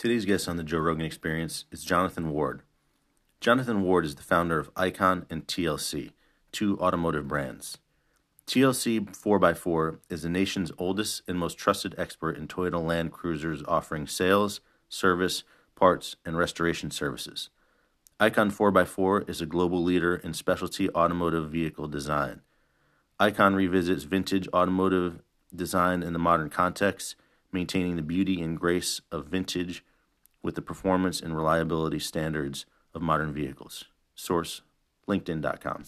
Today's guest on the Joe Rogan Experience is Jonathan Ward. Jonathan Ward is the founder of Icon and TLC, two automotive brands. TLC 4x4 is the nation's oldest and most trusted expert in Toyota Land Cruisers, offering sales, service, parts, and restoration services. Icon 4x4 is a global leader in specialty automotive vehicle design. Icon revisits vintage automotive design in the modern context, maintaining the beauty and grace of vintage with the performance and reliability standards of modern vehicles. Source LinkedIn.com.